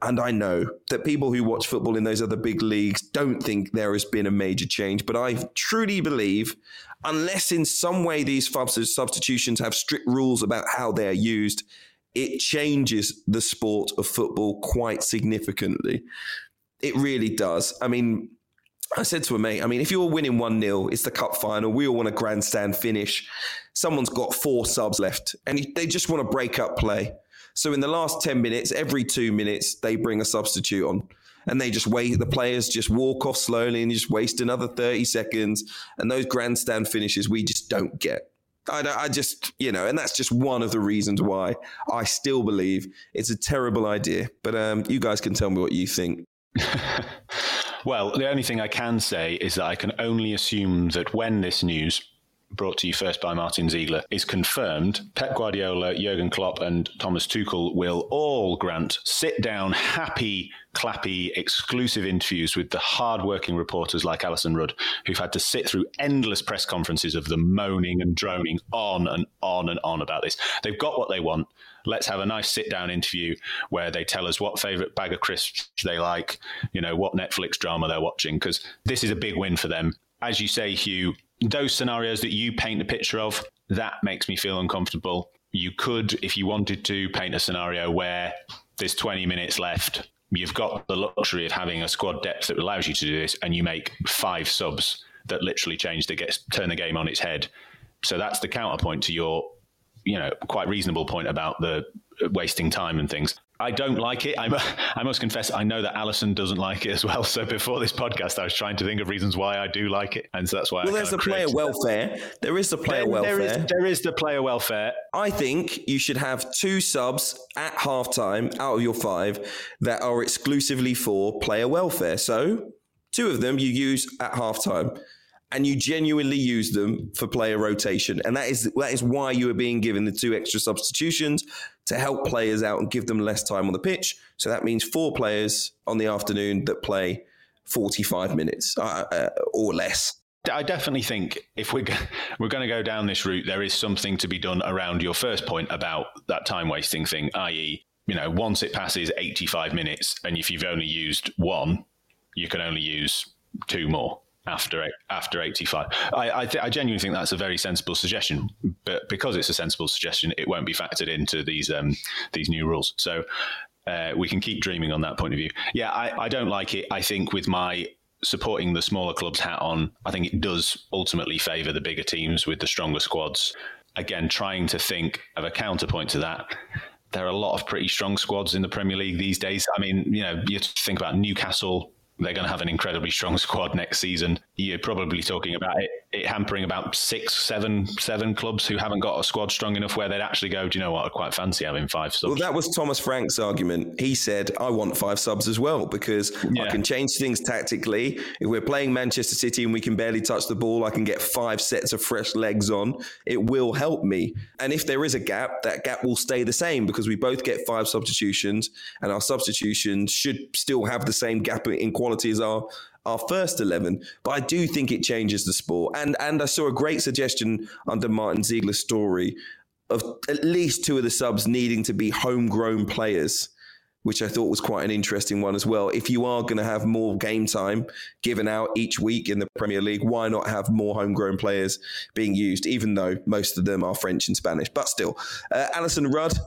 and I know that people who watch football in those other big leagues don't think there has been a major change, but I truly believe, unless in some way these substitutions have strict rules about how they are used, it changes the sport of football quite significantly. It really does. I mean, I said to a mate, I mean, if you're winning 1 0, it's the cup final, we all want a grandstand finish. Someone's got four subs left and they just want to break up play. So in the last 10 minutes, every two minutes, they bring a substitute on and they just wait. The players just walk off slowly and just waste another 30 seconds. And those grandstand finishes we just don't get. I, I, just, you know, and that's just one of the reasons why I still believe it's a terrible idea. But um, you guys can tell me what you think. [laughs] [laughs] well, the only thing I can say is that I can only assume that when this news brought to you first by Martin Ziegler, is confirmed, Pep Guardiola, Jurgen Klopp, and Thomas Tuchel will all grant sit down, happy, clappy, exclusive interviews with the hard-working reporters like Alyson Rudd, who've had to sit through endless press conferences of them moaning and droning on and on and on about this. They've got what they want. Let's have a nice sit-down interview where they tell us what favourite bag of crisps they like, you know, what Netflix drama they're watching, because this is a big win for them. As you say, Hugh, those scenarios that you paint the picture of, that makes me feel uncomfortable. You could, if you wanted to, paint a scenario where there's 20 minutes left. You've got the luxury of having a squad depth that allows you to do this, and you make five subs that literally change the get, turn the game on its head. So that's the counterpoint to your, you know, quite reasonable point about the wasting time and things. I don't like it. I'm, I must confess, I know that Alyson doesn't like it as well. So before this podcast, I was trying to think of reasons why I do like it, and so that's why. Well, I there's the player welfare. There is the player there, welfare. There is, there is the player welfare. I think you should have two subs at halftime out of your five that are exclusively for player welfare. So two of them you use at halftime and you genuinely use them for player rotation. And that is that is why you are being given the two extra substitutions to help players out and give them less time on the pitch. So that means four players on the afternoon that play 45 minutes uh, uh, or less. I definitely think if we're [laughs] we're going to go down this route, there is something to be done around your first point about that time wasting thing, i.e., you know, once it passes 85 minutes, and if you've only used one, you can only use two more after after 85. I I, th- I, genuinely think that's a very sensible suggestion, but because it's a sensible suggestion, it won't be factored into these um, these new rules. So uh, we can keep dreaming on that point of view. Yeah, I, I don't like it. I think with my supporting the smaller clubs hat on, I think it does ultimately favour the bigger teams with the stronger squads. Again, trying to think of a counterpoint to that. There are a lot of pretty strong squads in the Premier League these days. I mean, you know, you think about Newcastle they're going to have an incredibly strong squad next season. You're probably talking about it, it, hampering about six, seven, seven clubs who haven't got a squad strong enough where they'd actually go, do you know what, I quite fancy having five subs. Well, that was Thomas Frank's argument. He said, I want five subs as well because yeah. I can change things tactically. If we're playing Manchester City and we can barely touch the ball, I can get five sets of fresh legs on. It will help me. And if there is a gap, that gap will stay the same because we both get five substitutions and our substitutions should still have the same gap in quality quality as our our first 11 but i do think it changes the sport and and i saw a great suggestion under martin ziegler's story of at least two of the subs needing to be homegrown players which I thought was quite an interesting one as well. If you are going to have more game time given out each week in the Premier League, why not have more homegrown players being used, even though most of them are French and Spanish? But still, uh, Alyson Rudd,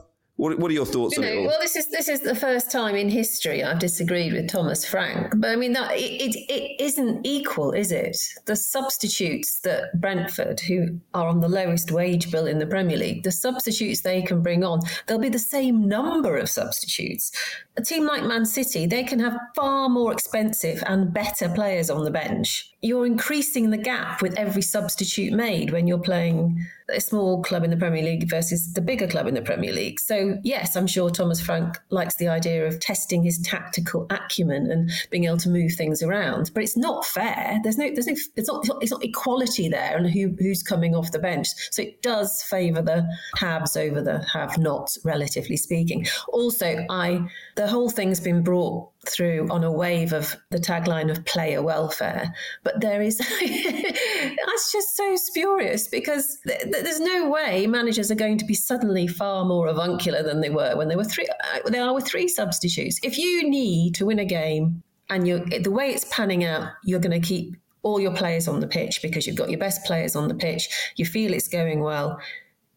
what, what are your thoughts you know, on it? Well, this is this is the first time in history I've disagreed with Thomas Frank. But I mean, that it, it, it isn't equal, is it? The substitutes that Brentford, who are on the lowest wage bill in the Premier League, the substitutes they can bring on, there'll be the same number of substitutes. A team like Man City, they can have far more expensive and better players on the bench. You're increasing the gap with every substitute made when you're playing a small club in the Premier League versus the bigger club in the Premier League. So, yes, I'm sure Thomas Frank likes the idea of testing his tactical acumen and being able to move things around. But it's not fair. There's no, there's no, it's not, it's not equality there and who, who's coming off the bench. So it does favour the haves over the have-nots, relatively speaking. Also, I the whole thing's been brought through on a wave of the tagline of player welfare. But there is, [laughs] that's just so spurious because th- there's no way managers are going to be suddenly far more avuncular than they were when they were three, uh, they are with three substitutes. If you need to win a game and you the way it's panning out, you're going to keep all your players on the pitch because you've got your best players on the pitch. You feel it's going well.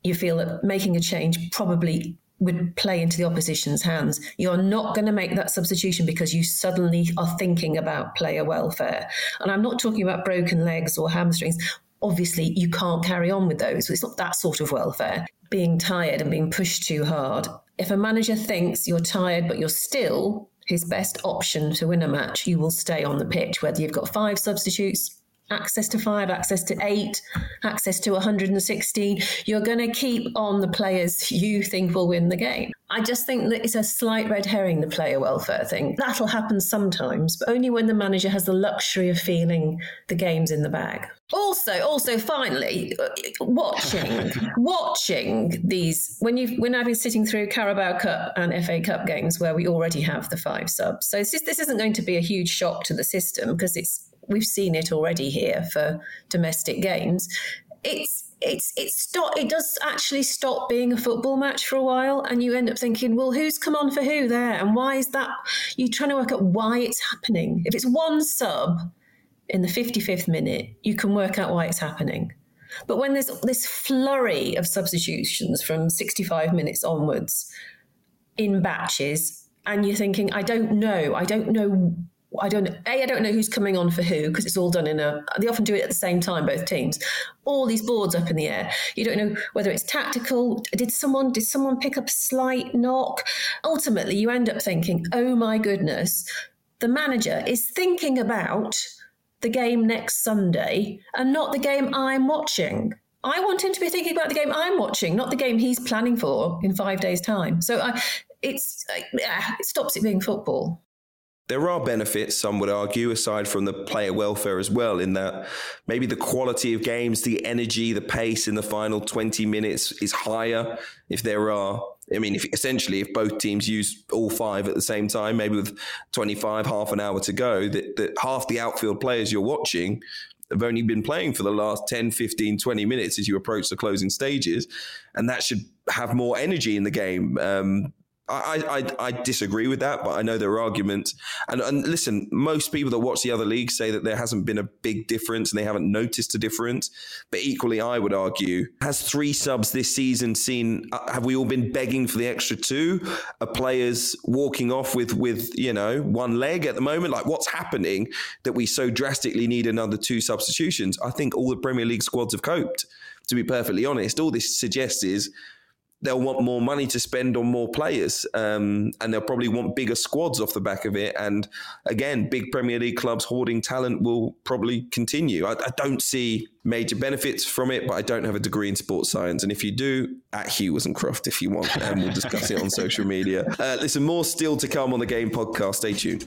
You feel that making a change probably would play into the opposition's hands. You're not going to make that substitution because you suddenly are thinking about player welfare. And I'm not talking about broken legs or hamstrings. Obviously, you can't carry on with those. It's not that sort of welfare. Being tired and being pushed too hard. If a manager thinks you're tired, but you're still his best option to win a match, you will stay on the pitch, whether you've got five substitutes access to five, access to eight, access to 116. You're going to keep on the players you think will win the game. I just think that it's a slight red herring, the player welfare thing. That'll happen sometimes, but only when the manager has the luxury of feeling the game's in the bag. Also, also, finally, uh, watching, [laughs] watching these when you when I've been sitting through Carabao Cup and FA Cup games where we already have the five subs. So just, this isn't going to be a huge shock to the system because it's we've seen it already here for domestic games. It's it's it's stop it does actually stop being a football match for a while and you end up thinking well who's come on for who there? And why is that? You're trying to work out why it's happening. If it's one sub in the 55th minute you can work out why it's happening. But when there's this flurry of substitutions from 65 minutes onwards in batches and you're thinking i don't know i don't know I don't a I don't know who's coming on for who because it's all done in a they often do it at the same time both teams. All these boards up in the air. You don't know whether it's tactical did someone did someone pick up a slight knock? Ultimately you end up thinking oh my goodness the manager is thinking about the game next Sunday and not the game I'm watching. I want him to be thinking about the game I'm watching not the game he's planning for in 5 days time. So I it's uh, it stops it being football there are benefits, some would argue, aside from the player welfare as well, in that maybe the quality of games, the energy, the pace in the final 20 minutes is higher. If there are, I mean, if essentially, if both teams use all five at the same time, maybe with 25, half an hour to go, that, that half the outfield players you're watching have only been playing for the last 10, 15, 20 minutes as you approach the closing stages. And that should have more energy in the game. Um, I, I, I disagree with that, but I know there are arguments. And, and listen, most people that watch the other leagues say that there hasn't been a big difference and they haven't noticed a difference. But equally, I would argue, has three subs this season seen? Uh, have we all been begging for the extra two? Are players walking off with with you know one leg at the moment? Like what's happening that we so drastically need another two substitutions? I think all the Premier League squads have coped. To be perfectly honest, all this suggests is they'll want more money to spend on more players, um, and they'll probably want bigger squads off the back of it. And again, big Premier League clubs hoarding talent will probably continue. I, I, don't see major benefits from it, but I don't have a degree in sports science. And if you do, at Hugh and Croft if you want, and we'll discuss it on social media. Uh, listen, more still to come on the Game podcast. Stay tuned.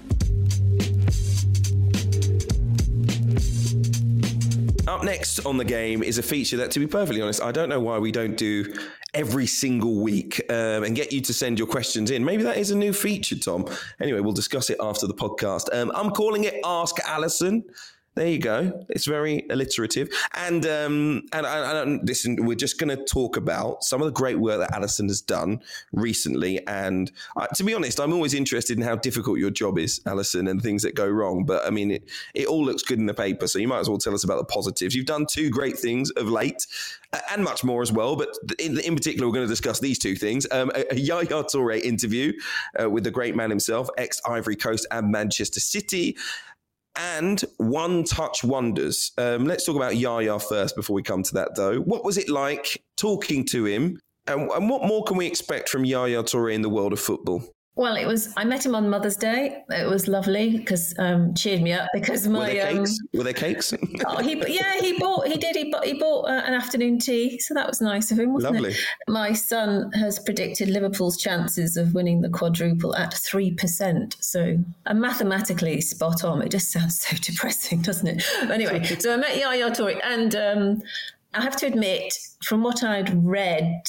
Up next on the game is a feature that, to be perfectly honest, I don't know why we don't do every single week um, and get you to send your questions in. Maybe that is a new feature, Tom. Anyway, we'll discuss it after the podcast. Um, I'm calling it Ask Alyson. There you go. It's very alliterative. And um, and, and, listen, we're just going to talk about some of the great work that Alyson has done recently. And uh, to be honest, I'm always interested in how difficult your job is, Alyson, and things that go wrong. But I mean, it, it all looks good in the paper. So you might as well tell us about the positives. You've done two great things of late and much more as well. But in, in particular, we're going to discuss these two things um, a, a Yaya Toure interview uh, with the great man himself, ex Ivory Coast and Manchester City and one touch wonders. Um, let's talk about Yaya first before we come to that, though. What was it like talking to him? And, and what more can we expect from Yaya Toure in the world of football? Well, it was. I met him on Mother's Day. It was lovely because um, cheered me up because my were there cakes? Um, were there cakes? oh, he yeah, he bought. He did. He bought. He bought uh, an afternoon tea, so that was nice of him, wasn't lovely. it? My son has predicted Liverpool's chances of winning the quadruple at three percent. So I'm mathematically spot on. It just sounds [laughs] so depressing, doesn't it? Anyway, so I met Yaya Toure, and um, I have to admit, from what I'd read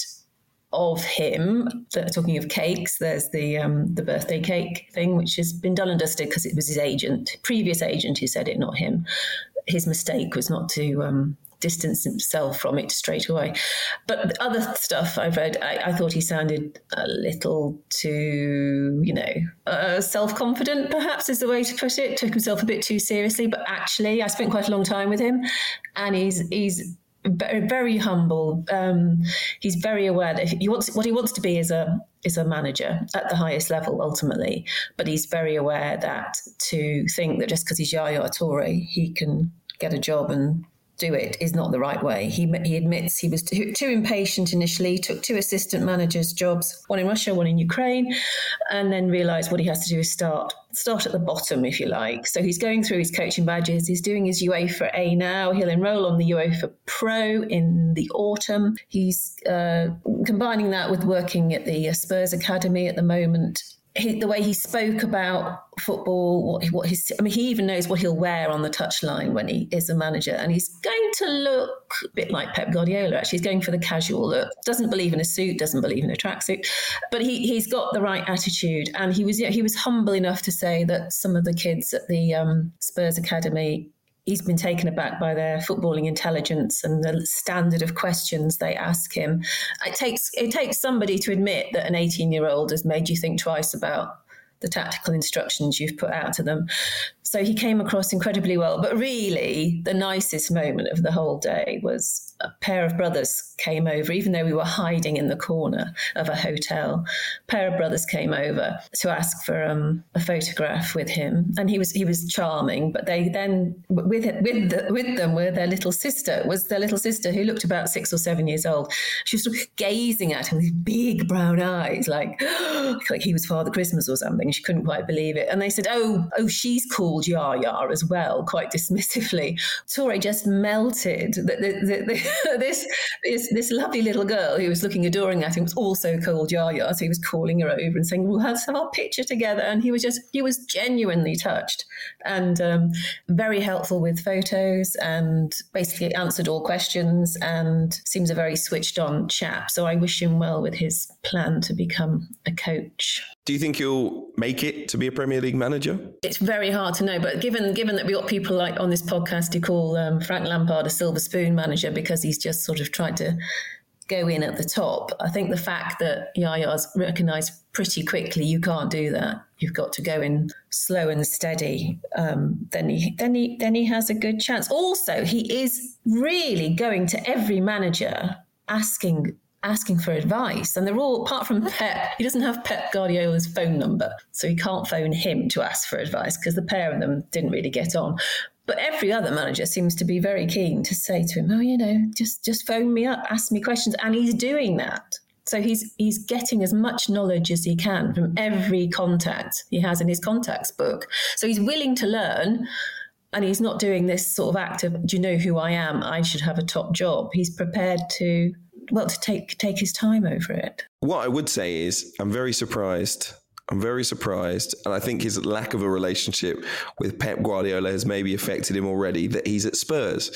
of him. Talking of cakes, there's the um, the birthday cake thing, which has been done and dusted because it was his agent, previous agent, who said it, not him. His mistake was not to um, distance himself from it straight away. But other stuff I've read, I, I thought he sounded a little too, you know, uh, self confident, perhaps is the way to put it. Took himself a bit too seriously. But actually, I spent quite a long time with him, and he's he's very humble. Um, he's very aware that he wants what he wants to be is a is a manager at the highest level ultimately. But he's very aware that to think that just because he's Yaya Toure, he can get a job and do it is not the right way. He, he admits he was too, too, impatient initially, took two assistant managers' jobs, one in Russia, one in Ukraine, and then realised what he has to do is start start at the bottom, if you like. So he's going through his coaching badges. He's doing his UEFA A now. He'll enrol on the UEFA Pro in the autumn. He's uh, combining that with working at the Spurs Academy at the moment he, the way he spoke about football, what, what his, I mean, he even knows what he'll wear on the touchline when he is a manager. And he's going to look a bit like Pep Guardiola, actually. He's going for the casual look. Doesn't believe in a suit, doesn't believe in a tracksuit. But he, he's got the right attitude. And he was, you know, he was humble enough to say that some of the kids at the um, Spurs Academy he's been taken aback by their footballing intelligence and the standard of questions they ask him. It takes it takes somebody to admit that an 18 year old has made you think twice about the tactical instructions you've put out to them. So he came across incredibly well. But really, the nicest moment of the whole day was a pair of brothers came over, even though we were hiding in the corner of a hotel. A pair of brothers came over to ask for um, a photograph with him, and he was he was charming. But they then with with the, with them were their little sister. Was their little sister who looked about six or seven years old. She was sort of gazing at him with big brown eyes, like [gasps] like he was Father Christmas or something. She couldn't quite believe it. And they said, "Oh, oh, she's called Yaya as well," quite dismissively. Toure just melted. The, the, [laughs] this, this this lovely little girl who was looking adoring at him was also called Yaya. So he was calling her over and saying, "We'll have our picture together." And he was just he was genuinely touched and um, very helpful with photos and basically answered all questions and seems a very switched on chap. So I wish him well with his plan to become a coach. Do you think he'll make it to be a Premier League manager? It's very hard to know, but given given that we got people like on this podcast who call um, Frank Lampard a silver spoon manager because he's just sort of tried to go in at the top, I think the fact that Yaya's recognised pretty quickly you can't do that. You've got to go in slow and steady. Um, then he then he then he has a good chance. Also, he is really going to every manager asking asking for advice. And they're all, apart from Pep, he doesn't have Pep Guardiola's phone number. So he can't phone him to ask for advice because the pair of them didn't really get on. But every other manager seems to be very keen to say to him, "Oh, you know, just just phone me up, ask me questions," and he's doing that. So he's he's getting as much knowledge as he can from every contact he has in his contacts book. So he's willing to learn, and he's not doing this sort of act of, "Do you know who I am? I should have a top job." He's prepared to well to take take his time over it. What I would say is, I'm very surprised I'm very surprised. And I think his lack of a relationship with Pep Guardiola has maybe affected him already that he's at Spurs.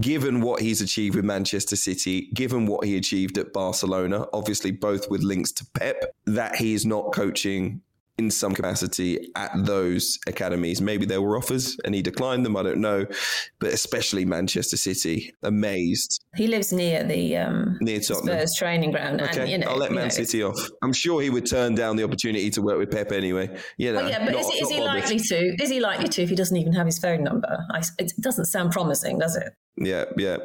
Given what he's achieved with Manchester City, given what he achieved at Barcelona, obviously both with links to Pep, that he is not coaching in some capacity at those academies. Maybe there were offers and he declined them. I don't know, but especially Manchester City, amazed. He lives near the um, near Tottenham. Spurs training ground. Okay, and, you know, I'll let Man City off. I'm sure he would turn down the opportunity to work with Pep anyway. You know, well, yeah, but not, is, is he likely to? Is he likely to if he doesn't even have his phone number? I, it doesn't sound promising, does it? Yeah, yeah.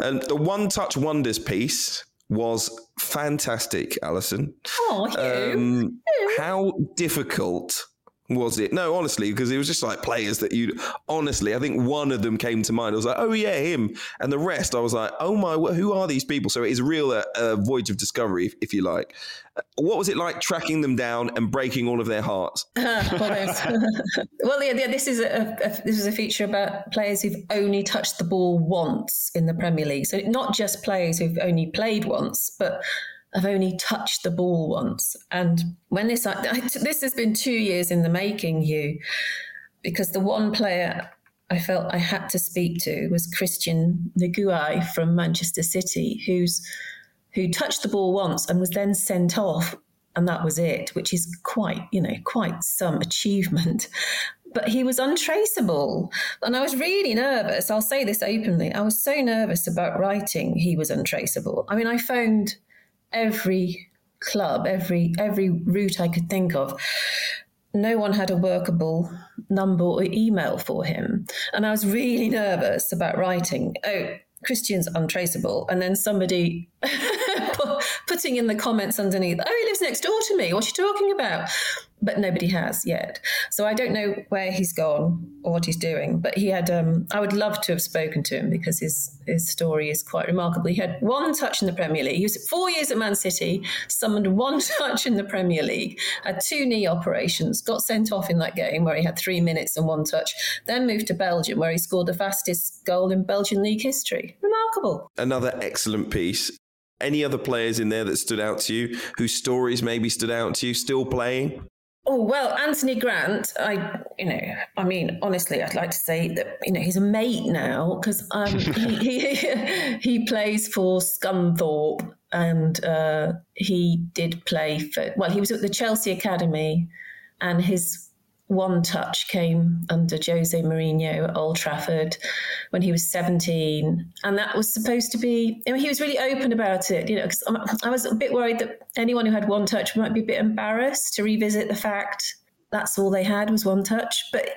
And the one touch wonders piece was fantastic, Alyson. Oh, um, how difficult was it? No, honestly, because it was just like players that you honestly, I think one of them came to mind. I was like, oh yeah, him, and the rest, I was like, oh my, who are these people? So it is a real uh, uh, voyage of discovery, if, if, you like. What was it like tracking them down and breaking all of their hearts? [laughs] [laughs] well, yeah, yeah, this is a, a, this is a feature about players who've only touched the ball once in the Premier League. So not just players who've only played once, but I've only touched the ball once. And when this, I, this has been two years in the making, Hugh, because the one player I felt I had to speak to was Christian Negouai from Manchester City, who's who touched the ball once and was then sent off, and that was it, which is quite, you know, quite some achievement. But he was untraceable. And I was really nervous. I'll say this openly. I was so nervous about writing he was untraceable. I mean, I phoned every club, every every route I could think of. No one had a workable number or email for him. And I was really nervous about writing, oh, Christian's untraceable. And then somebody [laughs] putting in the comments underneath, oh, he lives next door to me. What's she talking about? But nobody has yet. So I don't know where he's gone or what he's doing. But he had, um, I would love to have spoken to him because his, his story is quite remarkable. He had one touch in the Premier League. He was four years at Man City, summoned one [laughs] touch in the Premier League, had two knee operations, got sent off in that game where he had three minutes and one touch, then moved to Belgium where he scored the fastest goal in Belgian league history. Remarkable. Another excellent piece. Any other players in there that stood out to you, whose stories maybe stood out to you, still playing? Oh well, Anthony Grant. I, you know, I mean, honestly, I'd like to say that you know he's a mate now because um, [laughs] he, he, [laughs] he plays for Scunthorpe and uh, he did play for. Well, he was at the Chelsea academy, and his one touch came under Jose Mourinho at Old Trafford when he was 17. And that was supposed to be, I mean, he was really open about it, you know, because I was a bit worried that anyone who had one touch might be a bit embarrassed to revisit the fact that's all they had was one touch. But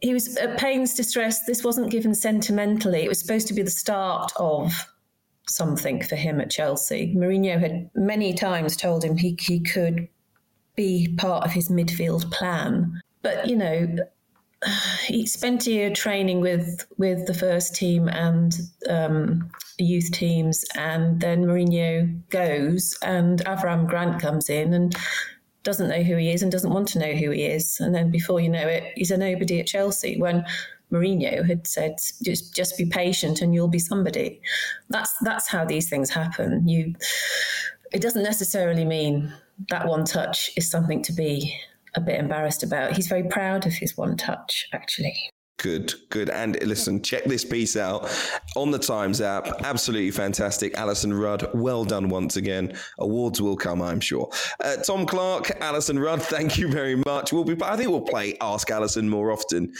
he was at pains to stress this wasn't given sentimentally. It was supposed to be the start of something for him at Chelsea. Mourinho had many times told him he, he could be part of his midfield plan. But you know, he spent a year training with with the first team and um, youth teams, and then Mourinho goes, and Avram Grant comes in and doesn't know who he is and doesn't want to know who he is, and then before you know it, he's a nobody at Chelsea. When Mourinho had said, "Just just be patient, and you'll be somebody." That's that's how these things happen. You, it doesn't necessarily mean that one touch is something to be a bit embarrassed about. He's very proud of his one touch, actually. Good, good. And listen, check this piece out on the Times app. Absolutely fantastic. Alyson Rudd, well done once again. Awards will come, I'm sure. Uh, Tom Clarke, Alyson Rudd, thank you very much. We'll be, I think we'll play Ask Alyson more often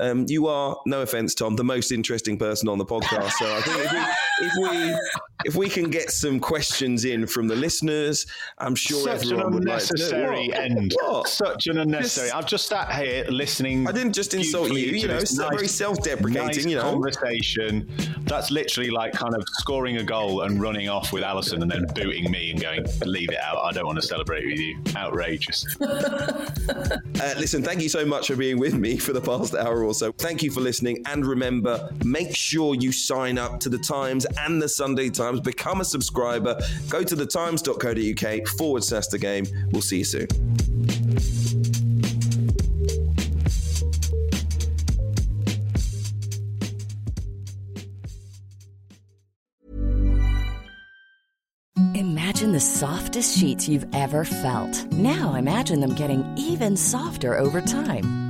um, you are, no offense, Tom, the most interesting person on the podcast. So I think if we, if we, if we can get some questions in from the listeners, I'm sure Such everyone would like to unnecessary know. What? end. What? Such an unnecessary. Just- I've just sat here listening. I didn't just insult you, you know, this so very self-deprecating, nice you know. Conversation. That's literally like kind of scoring a goal and running off with Alyson and then booting me and going, "Leave it out. I don't want to celebrate with you." Outrageous. [laughs] Uh, listen, thank you so much for being with me for the past hour so. Thank you for listening. And remember, make sure you sign up to the Times and the Sunday Times. Become a subscriber. Go to thetimes.co.uk forward slash the game. We'll see you soon. Imagine the softest sheets you've ever felt. Now imagine them getting even softer over time.